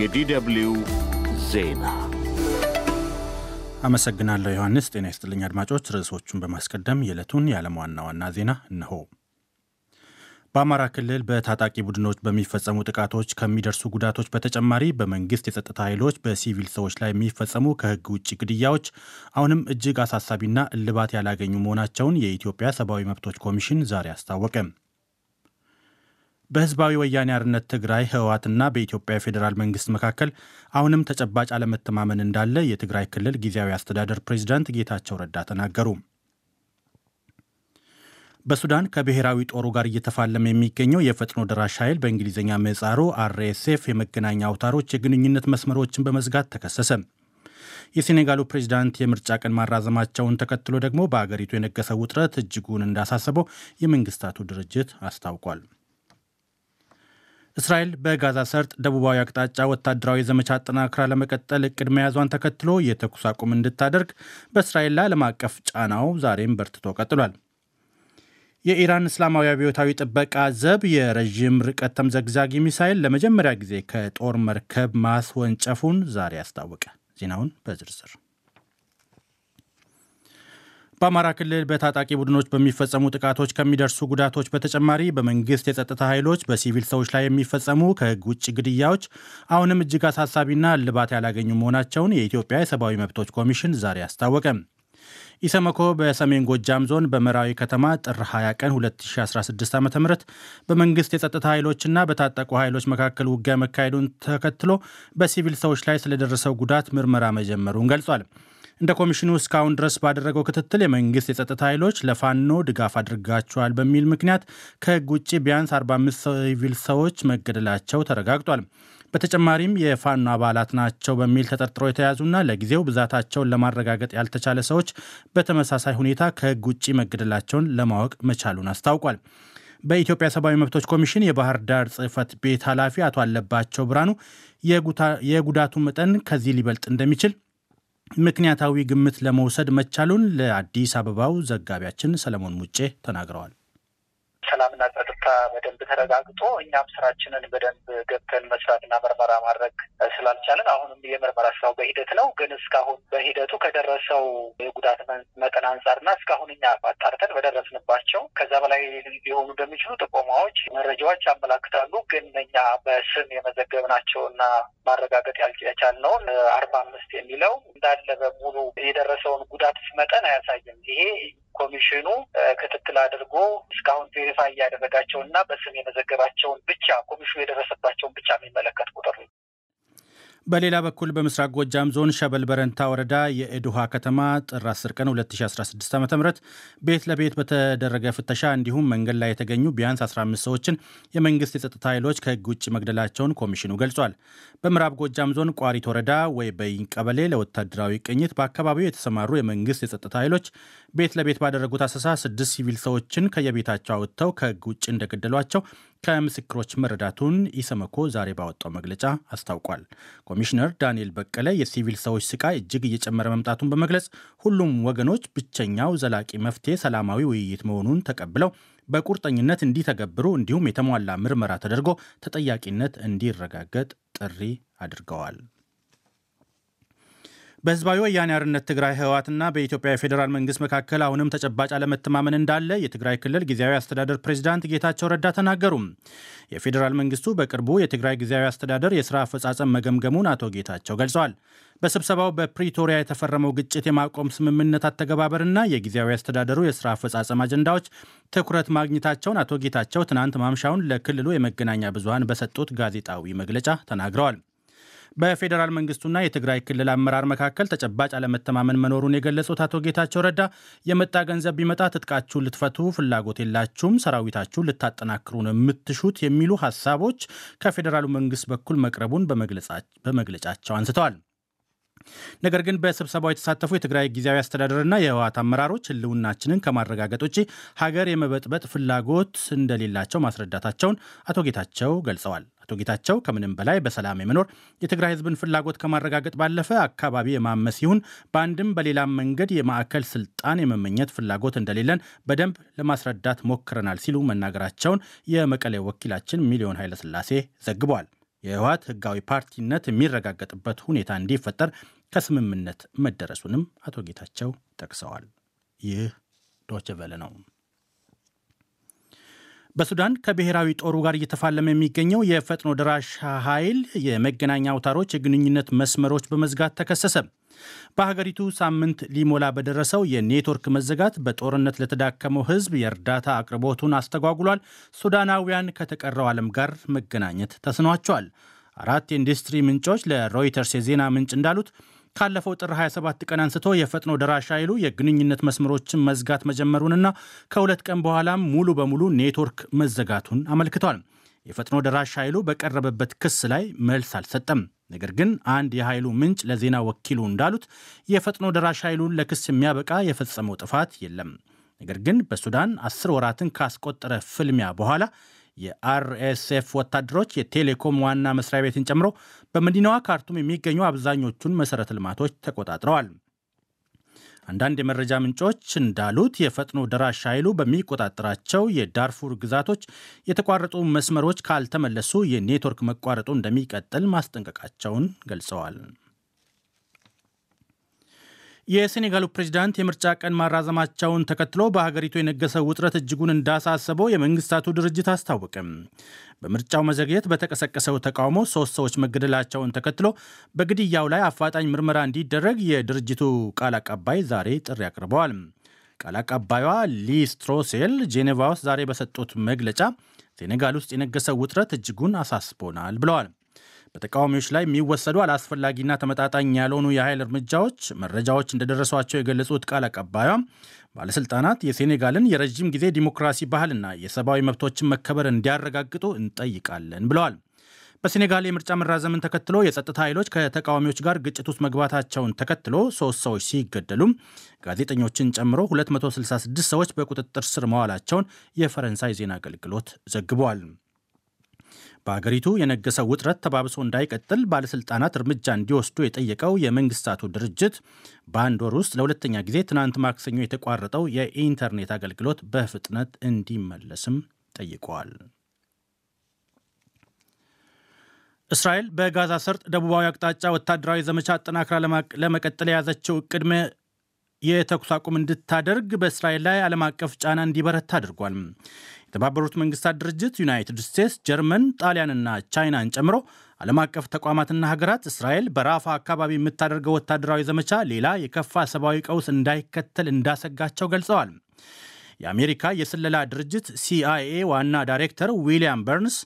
የዲደብልዩ ዜና አመሰግናለሁ ዮሐንስ። ጤና ይስጥልኝ አድማጮች። ርዕሶቹን በማስቀደም የዕለቱን የዓለም ዋና ዋና ዜና እነሆ። በአማራ ክልል በታጣቂ ቡድኖች በሚፈጸሙ ጥቃቶች ከሚደርሱ ጉዳቶች በተጨማሪ በመንግስት የጸጥታ ኃይሎች በሲቪል ሰዎች ላይ የሚፈጸሙ ከሕግ ውጭ ግድያዎች አሁንም እጅግ አሳሳቢና እልባት ያላገኙ መሆናቸውን የኢትዮጵያ ሰብአዊ መብቶች ኮሚሽን ዛሬ አስታወቀ። በህዝባዊ ወያኔ አርነት ትግራይ ህወሓትና በኢትዮጵያ ፌዴራል መንግስት መካከል አሁንም ተጨባጭ አለመተማመን እንዳለ የትግራይ ክልል ጊዜያዊ አስተዳደር ፕሬዚዳንት ጌታቸው ረዳ ተናገሩ። በሱዳን ከብሔራዊ ጦሩ ጋር እየተፋለመ የሚገኘው የፈጥኖ ደራሽ ኃይል በእንግሊዝኛ ምህጻሩ አርኤስኤፍ የመገናኛ አውታሮች የግንኙነት መስመሮችን በመዝጋት ተከሰሰ። የሴኔጋሉ ፕሬዚዳንት የምርጫ ቀን ማራዘማቸውን ተከትሎ ደግሞ በአገሪቱ የነገሰው ውጥረት እጅጉን እንዳሳሰበው የመንግስታቱ ድርጅት አስታውቋል። እስራኤል በጋዛ ሰርጥ ደቡባዊ አቅጣጫ ወታደራዊ ዘመቻ አጠናክራ ለመቀጠል እቅድ መያዟን ተከትሎ የተኩስ አቁም እንድታደርግ በእስራኤል ላይ ዓለም አቀፍ ጫናው ዛሬም በርትቶ ቀጥሏል። የኢራን እስላማዊ አብዮታዊ ጥበቃ ዘብ የረዥም ርቀት ተምዘግዛጊ ሚሳይል ለመጀመሪያ ጊዜ ከጦር መርከብ ማስወንጨፉን ዛሬ አስታወቀ። ዜናውን በዝርዝር በአማራ ክልል በታጣቂ ቡድኖች በሚፈጸሙ ጥቃቶች ከሚደርሱ ጉዳቶች በተጨማሪ በመንግስት የጸጥታ ኃይሎች በሲቪል ሰዎች ላይ የሚፈጸሙ ከሕግ ውጭ ግድያዎች አሁንም እጅግ አሳሳቢና እልባት ያላገኙ መሆናቸውን የኢትዮጵያ የሰብአዊ መብቶች ኮሚሽን ዛሬ አስታወቀ። ኢሰመኮ በሰሜን ጎጃም ዞን በመራዊ ከተማ ጥር 20 ቀን 2016 ዓ ም በመንግስት የጸጥታ ኃይሎችና በታጠቁ ኃይሎች መካከል ውጊያ መካሄዱን ተከትሎ በሲቪል ሰዎች ላይ ስለደረሰው ጉዳት ምርመራ መጀመሩን ገልጿል። እንደ ኮሚሽኑ እስካሁን ድረስ ባደረገው ክትትል የመንግስት የጸጥታ ኃይሎች ለፋኖ ድጋፍ አድርጋቸዋል በሚል ምክንያት ከህግ ውጭ ቢያንስ 45 ሲቪል ሰዎች መገደላቸው ተረጋግጧል። በተጨማሪም የፋኖ አባላት ናቸው በሚል ተጠርጥረው የተያዙና ለጊዜው ብዛታቸውን ለማረጋገጥ ያልተቻለ ሰዎች በተመሳሳይ ሁኔታ ከህግ ውጭ መገደላቸውን ለማወቅ መቻሉን አስታውቋል። በኢትዮጵያ ሰብአዊ መብቶች ኮሚሽን የባህር ዳር ጽህፈት ቤት ኃላፊ አቶ አለባቸው ብርሃኑ የጉዳቱ መጠን ከዚህ ሊበልጥ እንደሚችል ምክንያታዊ ግምት ለመውሰድ መቻሉን ለአዲስ አበባው ዘጋቢያችን ሰለሞን ሙጬ ተናግረዋል። ሰላምና በደንብ ተረጋግጦ እኛም ስራችንን በደንብ ገብተን መስራትና ምርመራ ማድረግ ስላልቻለን አሁንም የምርመራ ስራው በሂደት ነው። ግን እስካሁን በሂደቱ ከደረሰው የጉዳት መጠን አንጻርና እስካሁን እኛ አጣርተን በደረስንባቸው ከዛ በላይ ሊሆኑ እንደሚችሉ ጥቆማዎች፣ መረጃዎች ያመላክታሉ። ግን እኛ በስም የመዘገብናቸውና ማረጋገጥ ያልቻልነውን አርባ አምስት የሚለው እንዳለ በሙሉ የደረሰውን ጉዳት መጠን አያሳይም። ይሄ ኮሚሽኑ ክትትል አድርጎ እስካሁን verify እያደረጋቸው እና በስም የመዘገባቸውን ብቻ ኮሚሽኑ የደረሰባቸውን ብቻ የሚመለከት ቁጥር በሌላ በኩል በምስራቅ ጎጃም ዞን ሸበል በረንታ ወረዳ የዕድ ውሃ ከተማ ጥር 10 ቀን 2016 ዓ ም ቤት ለቤት በተደረገ ፍተሻ እንዲሁም መንገድ ላይ የተገኙ ቢያንስ 15 ሰዎችን የመንግስት የጸጥታ ኃይሎች ከህግ ውጭ መግደላቸውን ኮሚሽኑ ገልጿል። በምዕራብ ጎጃም ዞን ቋሪት ወረዳ ወይ በይን ቀበሌ ለወታደራዊ ቅኝት በአካባቢው የተሰማሩ የመንግስት የጸጥታ ኃይሎች ቤት ለቤት ባደረጉት አሰሳ ስድስት ሲቪል ሰዎችን ከየቤታቸው አውጥተው ከህግ ውጭ እንደገደሏቸው ከምስክሮች መረዳቱን ኢሰመኮ ዛሬ ባወጣው መግለጫ አስታውቋል። ኮሚሽነር ዳንኤል በቀለ የሲቪል ሰዎች ስቃይ እጅግ እየጨመረ መምጣቱን በመግለጽ ሁሉም ወገኖች ብቸኛው ዘላቂ መፍትሄ ሰላማዊ ውይይት መሆኑን ተቀብለው በቁርጠኝነት እንዲተገብሩ እንዲሁም የተሟላ ምርመራ ተደርጎ ተጠያቂነት እንዲረጋገጥ ጥሪ አድርገዋል። በህዝባዊ ወያኔ አርነት ትግራይ ህወሓትና በኢትዮጵያ የፌዴራል መንግስት መካከል አሁንም ተጨባጭ አለመተማመን እንዳለ የትግራይ ክልል ጊዜያዊ አስተዳደር ፕሬዚዳንት ጌታቸው ረዳ ተናገሩ። የፌዴራል መንግስቱ በቅርቡ የትግራይ ጊዜያዊ አስተዳደር የስራ አፈጻጸም መገምገሙን አቶ ጌታቸው ገልጸዋል። በስብሰባው በፕሪቶሪያ የተፈረመው ግጭት የማቆም ስምምነት አተገባበርና የጊዜያዊ አስተዳደሩ የስራ አፈጻጸም አጀንዳዎች ትኩረት ማግኘታቸውን አቶ ጌታቸው ትናንት ማምሻውን ለክልሉ የመገናኛ ብዙሃን በሰጡት ጋዜጣዊ መግለጫ ተናግረዋል። በፌዴራል መንግስቱና የትግራይ ክልል አመራር መካከል ተጨባጭ አለመተማመን መኖሩን የገለጹት አቶ ጌታቸው ረዳ የመጣ ገንዘብ ቢመጣ ትጥቃችሁን ልትፈቱ ፍላጎት የላችሁም፣ ሰራዊታችሁን ልታጠናክሩ ነው የምትሹት የሚሉ ሀሳቦች ከፌዴራሉ መንግስት በኩል መቅረቡን በመግለጫቸው አንስተዋል። ነገር ግን በስብሰባው የተሳተፉ የትግራይ ጊዜያዊ አስተዳደርና የህወሓት አመራሮች ህልውናችንን ከማረጋገጥ ውጭ ሀገር የመበጥበጥ ፍላጎት እንደሌላቸው ማስረዳታቸውን አቶ ጌታቸው ገልጸዋል። አቶ ጌታቸው ከምንም በላይ በሰላም የመኖር የትግራይ ህዝብን ፍላጎት ከማረጋገጥ ባለፈ አካባቢ የማመስ ይሁን በአንድም በሌላም መንገድ የማዕከል ስልጣን የመመኘት ፍላጎት እንደሌለን በደንብ ለማስረዳት ሞክረናል ሲሉ መናገራቸውን የመቀሌ ወኪላችን ሚሊዮን ኃይለስላሴ ዘግበዋል። የህወሓት ህጋዊ ፓርቲነት የሚረጋገጥበት ሁኔታ እንዲፈጠር ከስምምነት መደረሱንም አቶ ጌታቸው ጠቅሰዋል። ይህ ዶይቼ ቬለ ነው። በሱዳን ከብሔራዊ ጦሩ ጋር እየተፋለመ የሚገኘው የፈጥኖ ደራሽ ኃይል የመገናኛ አውታሮች የግንኙነት መስመሮች በመዝጋት ተከሰሰ። በሀገሪቱ ሳምንት ሊሞላ በደረሰው የኔትወርክ መዘጋት በጦርነት ለተዳከመው ህዝብ የእርዳታ አቅርቦቱን አስተጓጉሏል። ሱዳናውያን ከተቀረው ዓለም ጋር መገናኘት ተስኗቸዋል። አራት የኢንዱስትሪ ምንጮች ለሮይተርስ የዜና ምንጭ እንዳሉት ካለፈው ጥር 27 ቀን አንስቶ የፈጥኖ ደራሽ ኃይሉ የግንኙነት መስመሮችን መዝጋት መጀመሩንና ከሁለት ቀን በኋላም ሙሉ በሙሉ ኔትወርክ መዘጋቱን አመልክቷል። የፈጥኖ ደራሽ ኃይሉ በቀረበበት ክስ ላይ መልስ አልሰጠም። ነገር ግን አንድ የኃይሉ ምንጭ ለዜና ወኪሉ እንዳሉት የፈጥኖ ደራሽ ኃይሉን ለክስ የሚያበቃ የፈጸመው ጥፋት የለም። ነገር ግን በሱዳን አስር ወራትን ካስቆጠረ ፍልሚያ በኋላ የአርኤስኤፍ ወታደሮች የቴሌኮም ዋና መስሪያ ቤትን ጨምሮ በመዲናዋ ካርቱም የሚገኙ አብዛኞቹን መሠረተ ልማቶች ተቆጣጥረዋል። አንዳንድ የመረጃ ምንጮች እንዳሉት የፈጥኖ ደራሽ ኃይሉ በሚቆጣጠራቸው የዳርፉር ግዛቶች የተቋረጡ መስመሮች ካልተመለሱ የኔትወርክ መቋረጡ እንደሚቀጥል ማስጠንቀቃቸውን ገልጸዋል። የሴኔጋሉ ፕሬዚዳንት የምርጫ ቀን ማራዘማቸውን ተከትሎ በሀገሪቱ የነገሰው ውጥረት እጅጉን እንዳሳሰበው የመንግስታቱ ድርጅት አስታወቀም። በምርጫው መዘግየት በተቀሰቀሰው ተቃውሞ ሶስት ሰዎች መገደላቸውን ተከትሎ በግድያው ላይ አፋጣኝ ምርመራ እንዲደረግ የድርጅቱ ቃል አቀባይ ዛሬ ጥሪ አቅርበዋል። ቃል አቀባዩዋ ሊስ ትሮሴል ጄኔቫ ውስጥ ዛሬ በሰጡት መግለጫ ሴኔጋል ውስጥ የነገሰው ውጥረት እጅጉን አሳስቦናል ብለዋል። በተቃዋሚዎች ላይ የሚወሰዱ አላስፈላጊና ተመጣጣኝ ያልሆኑ የኃይል እርምጃዎች መረጃዎች እንደደረሷቸው የገለጹት ቃል አቀባዩ ባለሥልጣናት የሴኔጋልን የረዥም ጊዜ ዲሞክራሲ ባህልና የሰብአዊ መብቶችን መከበር እንዲያረጋግጡ እንጠይቃለን ብለዋል። በሴኔጋል የምርጫ መራዘምን ተከትሎ የጸጥታ ኃይሎች ከተቃዋሚዎች ጋር ግጭት ውስጥ መግባታቸውን ተከትሎ ሶስት ሰዎች ሲገደሉም ጋዜጠኞችን ጨምሮ 266 ሰዎች በቁጥጥር ስር መዋላቸውን የፈረንሳይ ዜና አገልግሎት ዘግቧል። በሀገሪቱ የነገሰው ውጥረት ተባብሶ እንዳይቀጥል ባለሥልጣናት እርምጃ እንዲወስዱ የጠየቀው የመንግስታቱ ድርጅት በአንድ ወር ውስጥ ለሁለተኛ ጊዜ ትናንት ማክሰኞ የተቋረጠው የኢንተርኔት አገልግሎት በፍጥነት እንዲመለስም ጠይቀዋል። እስራኤል በጋዛ ሰርጥ ደቡባዊ አቅጣጫ ወታደራዊ ዘመቻ አጠናክራ ለመቀጠል የያዘችው እቅድ የተኩስ አቁም እንድታደርግ በእስራኤል ላይ ዓለም አቀፍ ጫና እንዲበረታ አድርጓል። የተባበሩት መንግስታት ድርጅት፣ ዩናይትድ ስቴትስ፣ ጀርመን፣ ጣሊያንና ቻይናን ጨምሮ ዓለም አቀፍ ተቋማትና ሀገራት እስራኤል በራፋ አካባቢ የምታደርገው ወታደራዊ ዘመቻ ሌላ የከፋ ሰብአዊ ቀውስ እንዳይከተል እንዳሰጋቸው ገልጸዋል። የአሜሪካ የስለላ ድርጅት ሲአይኤ ዋና ዳይሬክተር ዊሊያም በርንስ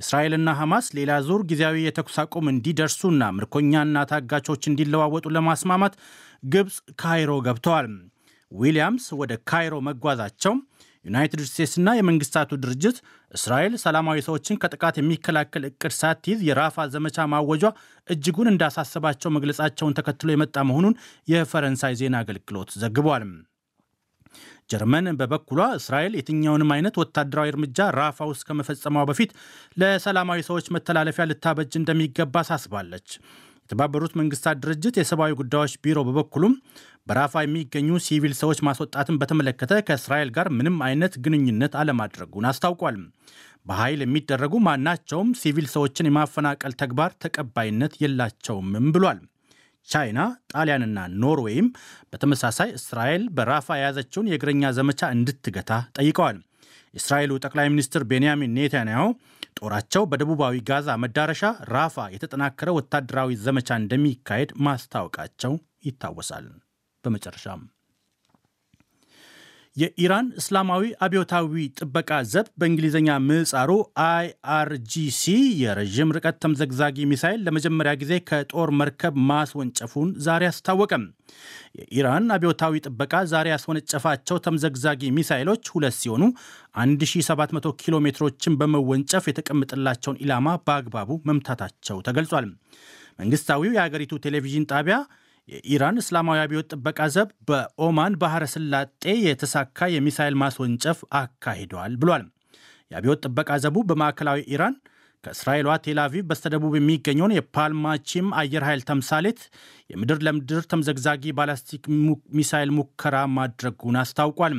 እስራኤልና ሐማስ ሌላ ዙር ጊዜያዊ የተኩስ አቁም እንዲደርሱና ምርኮኛና ታጋቾች እንዲለዋወጡ ለማስማማት ግብፅ ካይሮ ገብተዋል። ዊሊያምስ ወደ ካይሮ መጓዛቸው ዩናይትድ ስቴትስና የመንግስታቱ ድርጅት እስራኤል ሰላማዊ ሰዎችን ከጥቃት የሚከላከል እቅድ ሳትይዝ የራፋ ዘመቻ ማወጇ እጅጉን እንዳሳሰባቸው መግለጻቸውን ተከትሎ የመጣ መሆኑን የፈረንሳይ ዜና አገልግሎት ዘግቧል። ጀርመን በበኩሏ እስራኤል የትኛውንም አይነት ወታደራዊ እርምጃ ራፋ ውስጥ ከመፈጸሟ በፊት ለሰላማዊ ሰዎች መተላለፊያ ልታበጅ እንደሚገባ አሳስባለች። የተባበሩት መንግስታት ድርጅት የሰብአዊ ጉዳዮች ቢሮ በበኩሉም በራፋ የሚገኙ ሲቪል ሰዎች ማስወጣትን በተመለከተ ከእስራኤል ጋር ምንም አይነት ግንኙነት አለማድረጉን አስታውቋል። በኃይል የሚደረጉ ማናቸውም ሲቪል ሰዎችን የማፈናቀል ተግባር ተቀባይነት የላቸውምም ብሏል። ቻይና፣ ጣሊያንና ኖርዌይም በተመሳሳይ እስራኤል በራፋ የያዘችውን የእግረኛ ዘመቻ እንድትገታ ጠይቀዋል። የእስራኤሉ ጠቅላይ ሚኒስትር ቤንያሚን ኔታንያሁ ጦራቸው በደቡባዊ ጋዛ መዳረሻ ራፋ የተጠናከረ ወታደራዊ ዘመቻ እንደሚካሄድ ማስታወቃቸው ይታወሳል። በመጨረሻም የኢራን እስላማዊ አብዮታዊ ጥበቃ ዘብ በእንግሊዝኛ ምህጻሩ አይአርጂሲ የረዥም ርቀት ተምዘግዛጊ ሚሳይል ለመጀመሪያ ጊዜ ከጦር መርከብ ማስወንጨፉን ዛሬ አስታወቀም። የኢራን አብዮታዊ ጥበቃ ዛሬ ያስወነጨፋቸው ተምዘግዛጊ ሚሳይሎች ሁለት ሲሆኑ 1700 ኪሎ ሜትሮችን በመወንጨፍ የተቀመጠላቸውን ኢላማ በአግባቡ መምታታቸው ተገልጿል። መንግስታዊው የአገሪቱ ቴሌቪዥን ጣቢያ የኢራን እስላማዊ አብዮት ጥበቃ ዘብ በኦማን ባህረ ስላጤ የተሳካ የሚሳይል ማስወንጨፍ አካሂደዋል ብሏል። የአብዮት ጥበቃ ዘቡ በማዕከላዊ ኢራን ከእስራኤሏ ቴልአቪቭ በስተደቡብ የሚገኘውን የፓልማቺም አየር ኃይል ተምሳሌት የምድር ለምድር ተምዘግዛጊ ባላስቲክ ሚሳይል ሙከራ ማድረጉን አስታውቋል።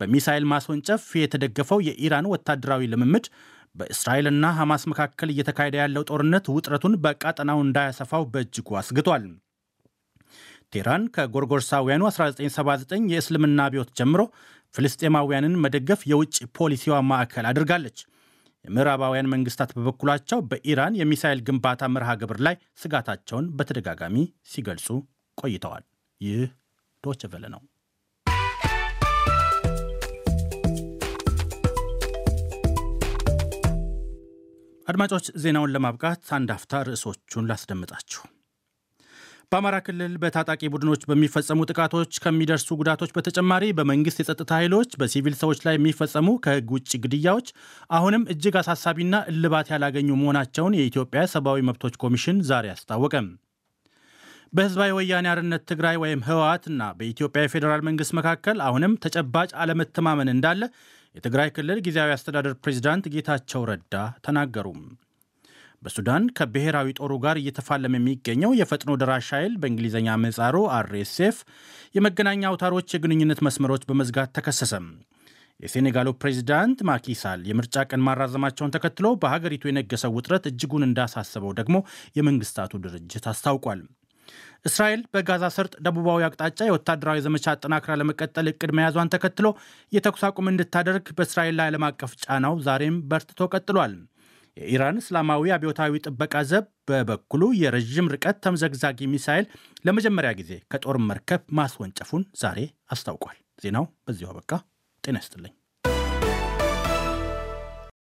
በሚሳይል ማስወንጨፍ የተደገፈው የኢራን ወታደራዊ ልምምድ በእስራኤልና ሐማስ መካከል እየተካሄደ ያለው ጦርነት ውጥረቱን በቀጠናው እንዳያሰፋው በእጅጉ አስግቷል። ቴህራን ከጎርጎርሳውያኑ 1979 የእስልምና አብዮት ጀምሮ ፍልስጤማውያንን መደገፍ የውጭ ፖሊሲዋ ማዕከል አድርጋለች። የምዕራባውያን መንግስታት በበኩላቸው በኢራን የሚሳኤል ግንባታ መርሃ ግብር ላይ ስጋታቸውን በተደጋጋሚ ሲገልጹ ቆይተዋል። ይህ ዶች ቨለ ነው። አድማጮች ዜናውን ለማብቃት አንድ አፍታ ርዕሶቹን ላስደምጣችሁ። በአማራ ክልል በታጣቂ ቡድኖች በሚፈጸሙ ጥቃቶች ከሚደርሱ ጉዳቶች በተጨማሪ በመንግስት የጸጥታ ኃይሎች በሲቪል ሰዎች ላይ የሚፈጸሙ ከህግ ውጭ ግድያዎች አሁንም እጅግ አሳሳቢና እልባት ያላገኙ መሆናቸውን የኢትዮጵያ ሰብአዊ መብቶች ኮሚሽን ዛሬ አስታወቀም። በህዝባዊ ወያኔ አርነት ትግራይ ወይም ህወሓትና በኢትዮጵያ የፌዴራል መንግስት መካከል አሁንም ተጨባጭ አለመተማመን እንዳለ የትግራይ ክልል ጊዜያዊ አስተዳደር ፕሬዚዳንት ጌታቸው ረዳ ተናገሩ። በሱዳን ከብሔራዊ ጦሩ ጋር እየተፋለመ የሚገኘው የፈጥኖ ደራሽ ኃይል በእንግሊዝኛ ምህጻሩ አርኤስኤፍ የመገናኛ አውታሮች የግንኙነት መስመሮች በመዝጋት ተከሰሰም። የሴኔጋሉ ፕሬዚዳንት ማኪሳል የምርጫ ቀን ማራዘማቸውን ተከትሎ በሀገሪቱ የነገሰው ውጥረት እጅጉን እንዳሳሰበው ደግሞ የመንግስታቱ ድርጅት አስታውቋል። እስራኤል በጋዛ ሰርጥ ደቡባዊ አቅጣጫ የወታደራዊ ዘመቻ አጠናክራ ለመቀጠል እቅድ መያዟን ተከትሎ የተኩስ አቁም እንድታደርግ በእስራኤል ላይ ዓለም አቀፍ ጫናው ዛሬም በርትቶ ቀጥሏል። የኢራን እስላማዊ አብዮታዊ ጥበቃ ዘብ በበኩሉ የረዥም ርቀት ተምዘግዛጊ ሚሳይል ለመጀመሪያ ጊዜ ከጦር መርከብ ማስወንጨፉን ዛሬ አስታውቋል። ዜናው በዚሁ አበቃ። ጤና ይስጥልኝ።